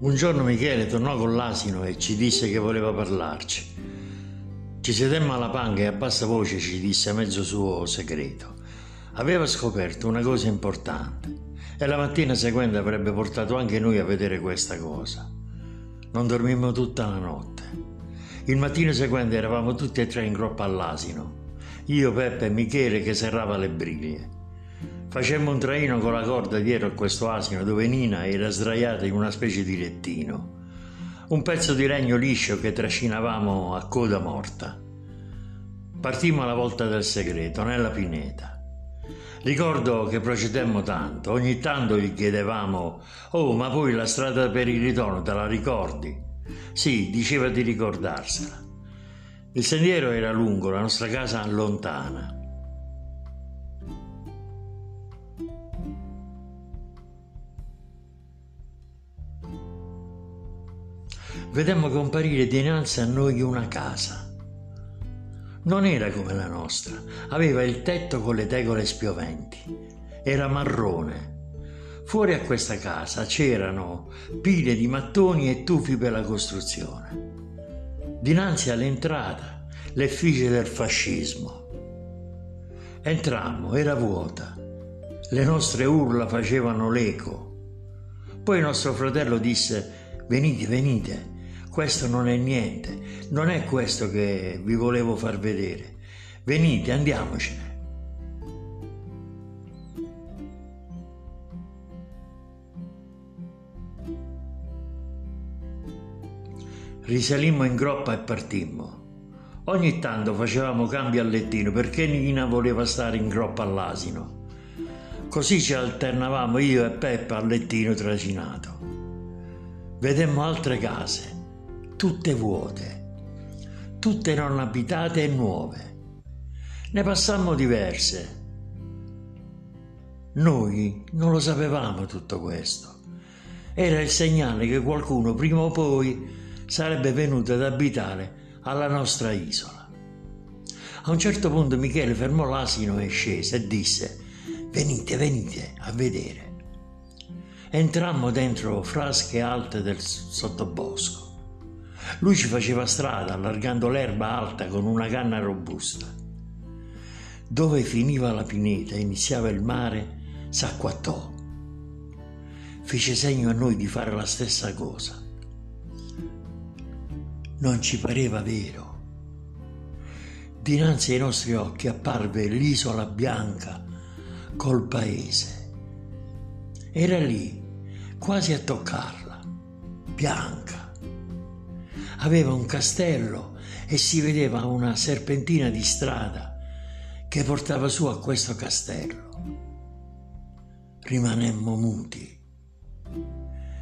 Un giorno Michele tornò con l'asino e ci disse che voleva parlarci. Ci sedemmo alla panca e a bassa voce ci disse mezzo suo segreto. Aveva scoperto una cosa importante e la mattina seguente avrebbe portato anche noi a vedere questa cosa. Non dormimmo tutta la notte. Il mattino seguente eravamo tutti e tre in groppa all'asino. Io, Peppe e Michele che serrava le briglie. Facemmo un traino con la corda dietro a questo asino dove Nina era sdraiata in una specie di lettino. Un pezzo di legno liscio che trascinavamo a coda morta. Partimmo alla volta del segreto, nella pineta. Ricordo che procedemmo tanto, ogni tanto gli chiedevamo «Oh, ma poi la strada per il ritorno te la ricordi?» Sì, diceva di ricordarsela. Il sentiero era lungo, la nostra casa lontana. Vedemmo comparire dinanzi a noi una casa. Non era come la nostra, aveva il tetto con le tegole spioventi, era marrone. Fuori a questa casa c'erano pile di mattoni e tufi per la costruzione. Dinanzi all'entrata l'effigie del fascismo. Entrammo, era vuota. Le nostre urla facevano l'eco. Poi nostro fratello disse: Venite, venite, questo non è niente, non è questo che vi volevo far vedere. Venite, andiamocene. Risalimmo in groppa e partimmo. Ogni tanto facevamo cambi al lettino perché Nina voleva stare in groppa all'asino. Così ci alternavamo io e Peppa al lettino trascinato. Vedemmo altre case, tutte vuote, tutte non abitate e nuove. Ne passammo diverse. Noi non lo sapevamo tutto questo. Era il segnale che qualcuno prima o poi sarebbe venuto ad abitare alla nostra isola. A un certo punto Michele fermò l'asino e scese e disse venite, venite a vedere. Entrammo dentro frasche alte del sottobosco. Lui ci faceva strada allargando l'erba alta con una canna robusta. Dove finiva la pineta e iniziava il mare, s'acquattò. Fece segno a noi di fare la stessa cosa. Non ci pareva vero. Dinanzi ai nostri occhi apparve l'isola bianca col paese. Era lì, quasi a toccarla, bianca aveva un castello e si vedeva una serpentina di strada che portava su a questo castello. Rimanemmo muti,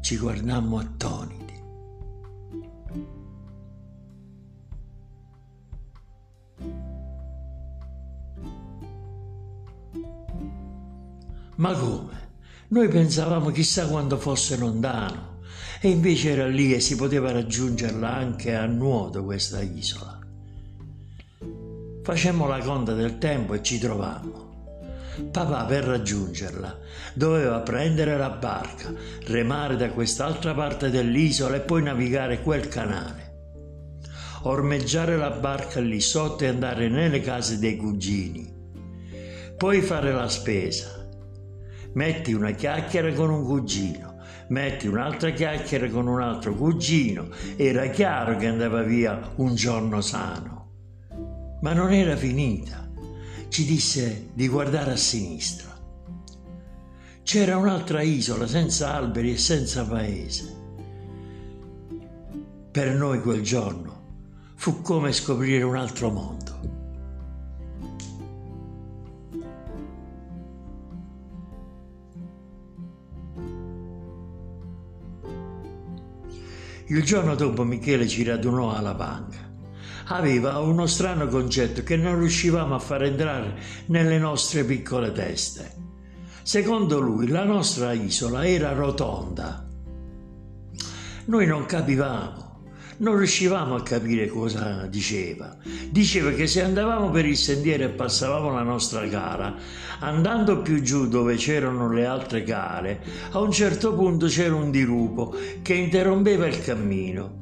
ci guardammo attoniti. Ma come? Noi pensavamo chissà quando fosse lontano e invece era lì e si poteva raggiungerla anche a nuoto questa isola. Facemmo la conta del tempo e ci trovammo. Papà per raggiungerla doveva prendere la barca, remare da quest'altra parte dell'isola e poi navigare quel canale. Ormeggiare la barca lì sotto e andare nelle case dei cugini. Poi fare la spesa. Metti una chiacchiera con un cugino metti un'altra chiacchiera con un altro cugino, era chiaro che andava via un giorno sano. Ma non era finita. Ci disse di guardare a sinistra. C'era un'altra isola senza alberi e senza paese. Per noi quel giorno fu come scoprire un altro mondo. Il giorno dopo Michele ci radunò alla banca. Aveva uno strano concetto che non riuscivamo a far entrare nelle nostre piccole teste. Secondo lui la nostra isola era rotonda. Noi non capivamo, non riuscivamo a capire cosa diceva. Diceva che se andavamo per il sentiero e passavamo la nostra gara, andando più giù dove c'erano le altre gare, a un certo punto c'era un dirupo che interrompeva il cammino.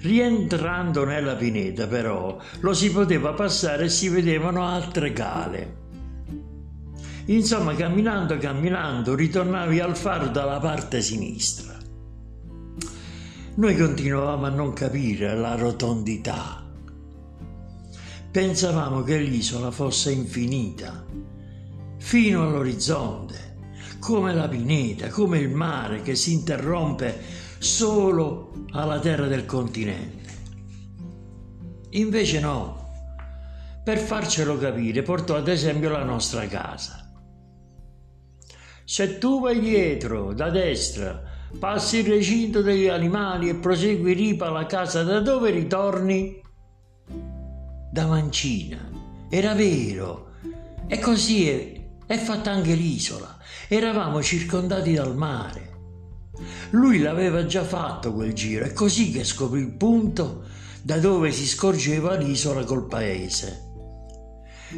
Rientrando nella pineta, però, lo si poteva passare e si vedevano altre gale. Insomma, camminando, camminando, ritornavi al faro dalla parte sinistra. Noi continuavamo a non capire la rotondità. Pensavamo che l'isola fosse infinita, fino all'orizzonte, come la pineta, come il mare che si interrompe solo alla terra del continente. Invece no. Per farcelo capire, portò ad esempio la nostra casa. Se tu vai dietro, da destra, passi il recinto degli animali e prosegui ripa alla casa da dove ritorni? Da Mancina. Era vero. E così è, è fatta anche l'isola. Eravamo circondati dal mare. Lui l'aveva già fatto quel giro, è così che scoprì il punto da dove si scorgeva l'isola col paese.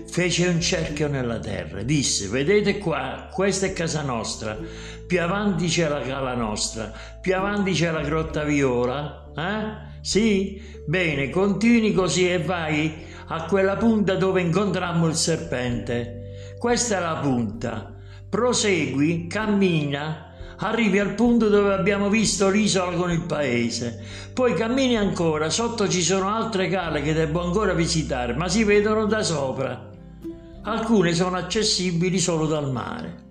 Fece un cerchio nella terra, disse: Vedete qua, questa è casa nostra, più avanti c'è la cala nostra, più avanti c'è la grotta viola. Eh? Sì? Bene, continui così e vai a quella punta dove incontrammo il serpente. Questa è la punta. Prosegui, cammina, arrivi al punto dove abbiamo visto l'isola con il paese. Poi cammini ancora, sotto ci sono altre cale che devo ancora visitare, ma si vedono da sopra. Alcune sono accessibili solo dal mare.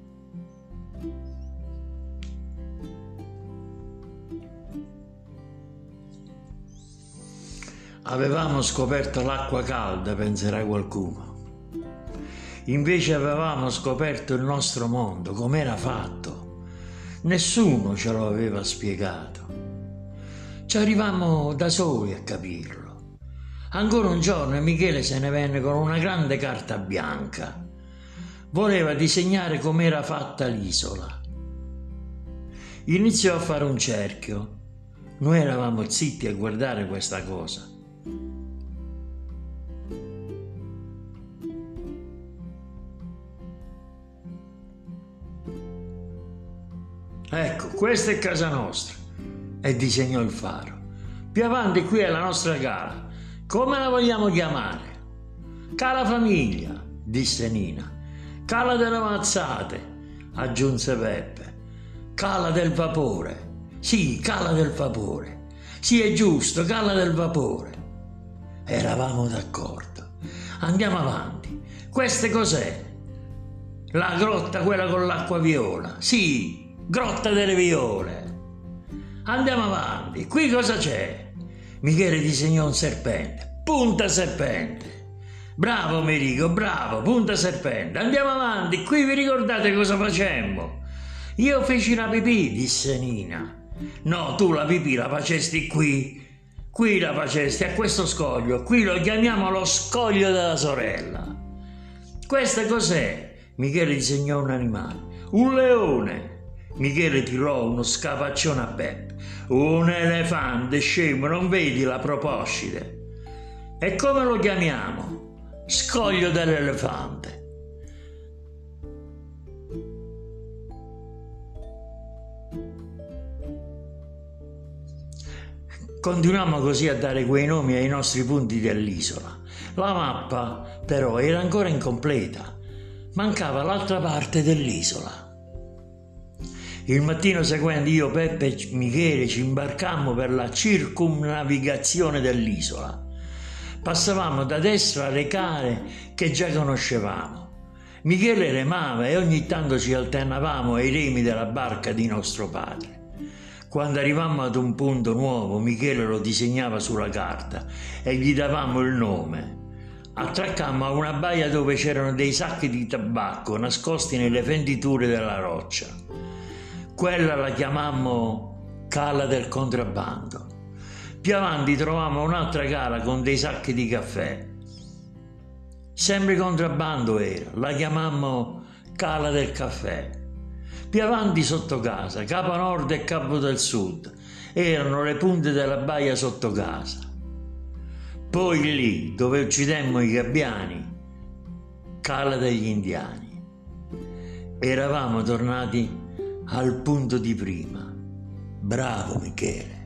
Avevamo scoperto l'acqua calda, penserà qualcuno. Invece avevamo scoperto il nostro mondo, com'era fatto. Nessuno ce lo aveva spiegato. Ci arrivammo da soli a capirlo. Ancora un giorno Michele se ne venne con una grande carta bianca. Voleva disegnare com'era fatta l'isola. Iniziò a fare un cerchio. Noi eravamo zitti a guardare questa cosa. Ecco, questa è casa nostra. E disegnò il faro. Più avanti qui è la nostra cala. Come la vogliamo chiamare? Cala famiglia, disse Nina. Cala delle mazzate, aggiunse Peppe. Cala del vapore. Sì, cala del vapore. Sì, è giusto, cala del vapore. Eravamo d'accordo. Andiamo avanti. Queste cos'è? La grotta, quella con l'acqua viola. Sì, Grotta delle Viole. Andiamo avanti. Qui cosa c'è? Michele disegnò un serpente. Punta serpente. Bravo Merico, bravo, punta serpente. Andiamo avanti. Qui vi ricordate cosa facemmo? Io feci la pipì, disse Nina. No, tu la pipì la facesti qui. Qui la facesti a questo scoglio. Qui lo chiamiamo lo scoglio della sorella. Questo cos'è? Michele disegnò un animale. Un leone. Michele tirò uno scapaccione a Beppe. Un elefante, scemo, non vedi la proposcide? E come lo chiamiamo? Scoglio dell'elefante. Continuiamo così a dare quei nomi ai nostri punti dell'isola. La mappa però era ancora incompleta. Mancava l'altra parte dell'isola. Il mattino seguente io, Peppe e Michele ci imbarcammo per la circumnavigazione dell'isola. Passavamo da destra le cale che già conoscevamo. Michele remava e ogni tanto ci alternavamo ai remi della barca di nostro padre. Quando arrivammo ad un punto nuovo, Michele lo disegnava sulla carta e gli davamo il nome. Attraccammo a una baia dove c'erano dei sacchi di tabacco nascosti nelle fenditure della roccia. Quella la chiamammo cala del contrabbando. Più avanti trovammo un'altra cala con dei sacchi di caffè. Sempre contrabbando era, la chiamammo cala del caffè. Più avanti sotto casa, capo nord e capo del sud, erano le punte della baia sotto casa. Poi lì dove uccidemmo i gabbiani, cala degli indiani. Eravamo tornati al punto di prima. Bravo Michele.